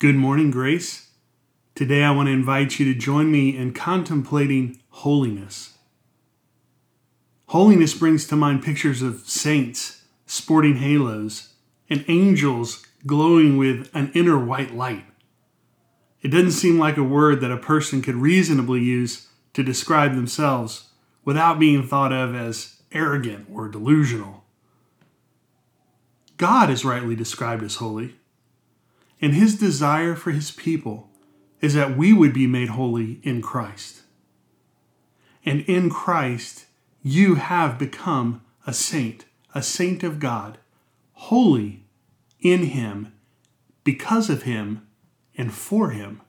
Good morning, Grace. Today I want to invite you to join me in contemplating holiness. Holiness brings to mind pictures of saints sporting halos and angels glowing with an inner white light. It doesn't seem like a word that a person could reasonably use to describe themselves without being thought of as arrogant or delusional. God is rightly described as holy. And his desire for his people is that we would be made holy in Christ. And in Christ, you have become a saint, a saint of God, holy in him, because of him, and for him.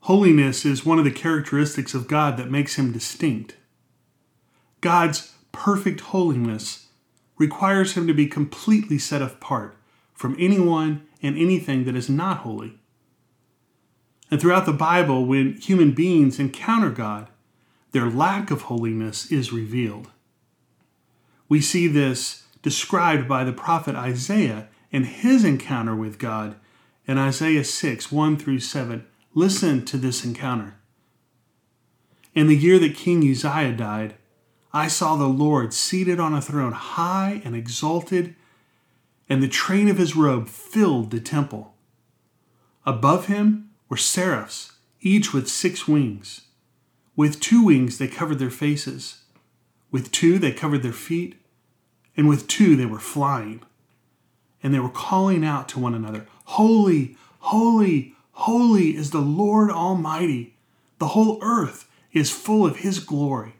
Holiness is one of the characteristics of God that makes him distinct. God's perfect holiness requires him to be completely set apart from anyone and anything that is not holy. And throughout the Bible, when human beings encounter God, their lack of holiness is revealed. We see this described by the prophet Isaiah in his encounter with God in Isaiah 6 1 through 7. Listen to this encounter. In the year that King Uzziah died, I saw the Lord seated on a throne, high and exalted and the train of his robe filled the temple. Above him were seraphs, each with six wings. With two wings they covered their faces, with two they covered their feet, and with two they were flying. And they were calling out to one another Holy, holy, holy is the Lord Almighty. The whole earth is full of his glory.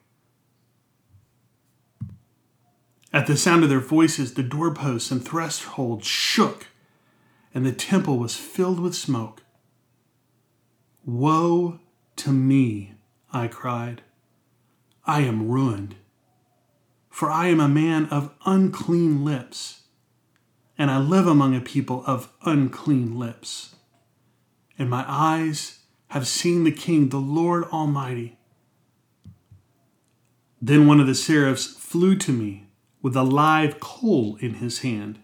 At the sound of their voices, the doorposts and thresholds shook, and the temple was filled with smoke. Woe to me, I cried. I am ruined, for I am a man of unclean lips, and I live among a people of unclean lips. And my eyes have seen the King, the Lord Almighty. Then one of the seraphs flew to me with a live coal in his hand,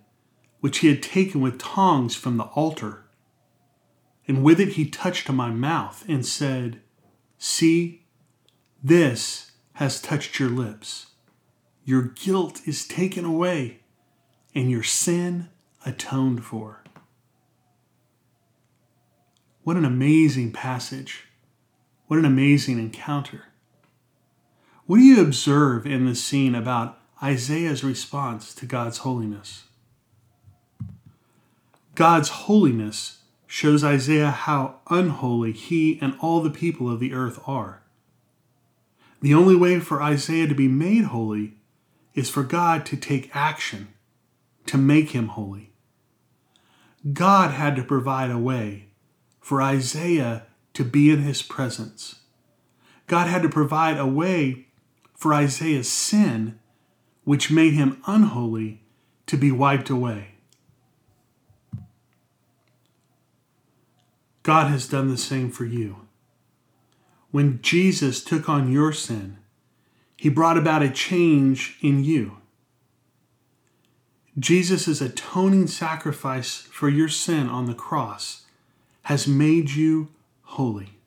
which he had taken with tongs from the altar. And with it he touched my mouth and said, See, this has touched your lips. Your guilt is taken away, and your sin atoned for. What an amazing passage. What an amazing encounter. What do you observe in this scene about Isaiah's response to God's holiness. God's holiness shows Isaiah how unholy he and all the people of the earth are. The only way for Isaiah to be made holy is for God to take action to make him holy. God had to provide a way for Isaiah to be in his presence. God had to provide a way for Isaiah's sin which made him unholy, to be wiped away. God has done the same for you. When Jesus took on your sin, he brought about a change in you. Jesus' atoning sacrifice for your sin on the cross has made you holy.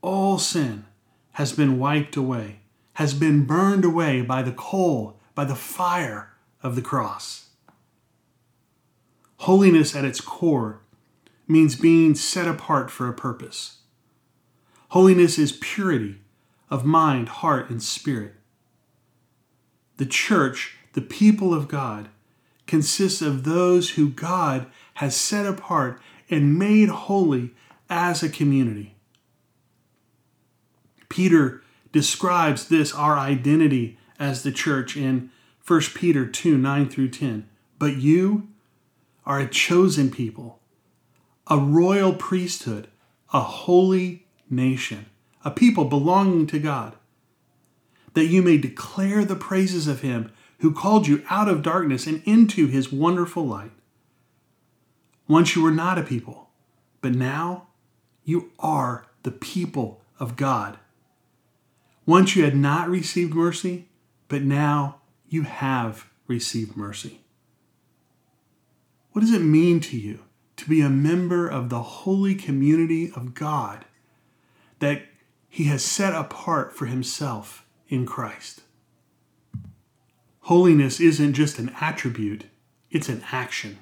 All sin has been wiped away has been burned away by the coal, by the fire of the cross. Holiness at its core means being set apart for a purpose. Holiness is purity of mind, heart, and spirit. The church, the people of God, consists of those who God has set apart and made holy as a community. Peter describes this, our identity as the church, in 1 Peter 2 9 through 10. But you are a chosen people, a royal priesthood, a holy nation, a people belonging to God, that you may declare the praises of him who called you out of darkness and into his wonderful light. Once you were not a people, but now you are the people of God. Once you had not received mercy, but now you have received mercy. What does it mean to you to be a member of the holy community of God that He has set apart for Himself in Christ? Holiness isn't just an attribute, it's an action.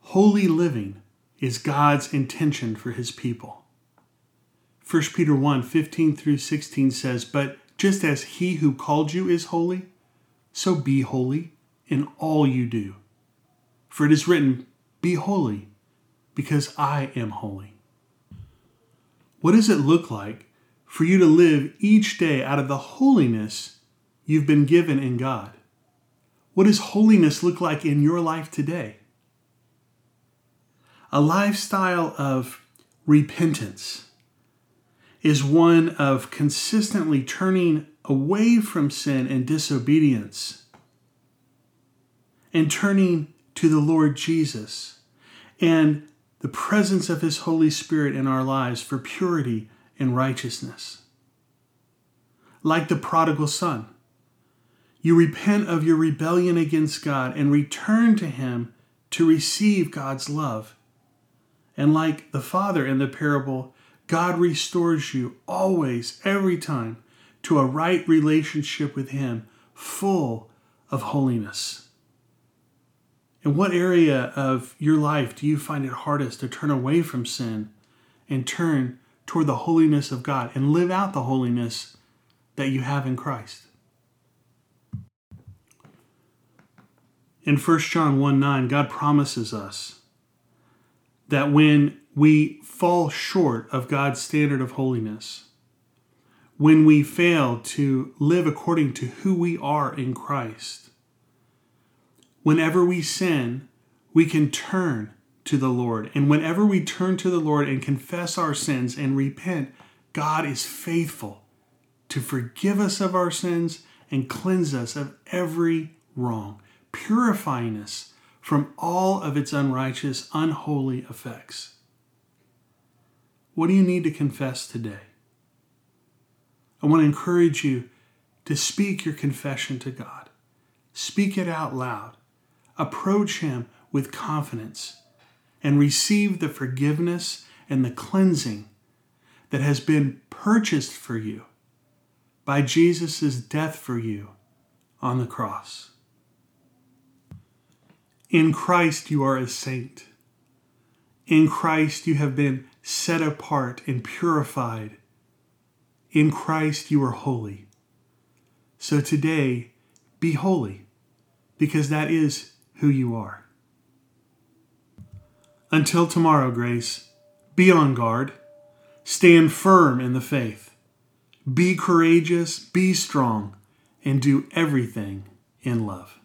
Holy living is God's intention for his people. 1 Peter 1 15 through 16 says, But just as he who called you is holy, so be holy in all you do. For it is written, Be holy, because I am holy. What does it look like for you to live each day out of the holiness you've been given in God? What does holiness look like in your life today? A lifestyle of repentance is one of consistently turning away from sin and disobedience and turning to the Lord Jesus and the presence of His Holy Spirit in our lives for purity and righteousness. Like the prodigal son, you repent of your rebellion against God and return to Him to receive God's love and like the Father in the parable, God restores you always, every time, to a right relationship with Him, full of holiness. In what area of your life do you find it hardest to turn away from sin and turn toward the holiness of God and live out the holiness that you have in Christ? In 1 John 1 9, God promises us that when we fall short of God's standard of holiness, when we fail to live according to who we are in Christ, whenever we sin, we can turn to the Lord. And whenever we turn to the Lord and confess our sins and repent, God is faithful to forgive us of our sins and cleanse us of every wrong, purifying us from all of its unrighteous, unholy effects. What do you need to confess today? I want to encourage you to speak your confession to God. Speak it out loud. Approach Him with confidence and receive the forgiveness and the cleansing that has been purchased for you by Jesus' death for you on the cross. In Christ, you are a saint. In Christ, you have been set apart and purified. In Christ, you are holy. So today, be holy, because that is who you are. Until tomorrow, Grace, be on guard. Stand firm in the faith. Be courageous, be strong, and do everything in love.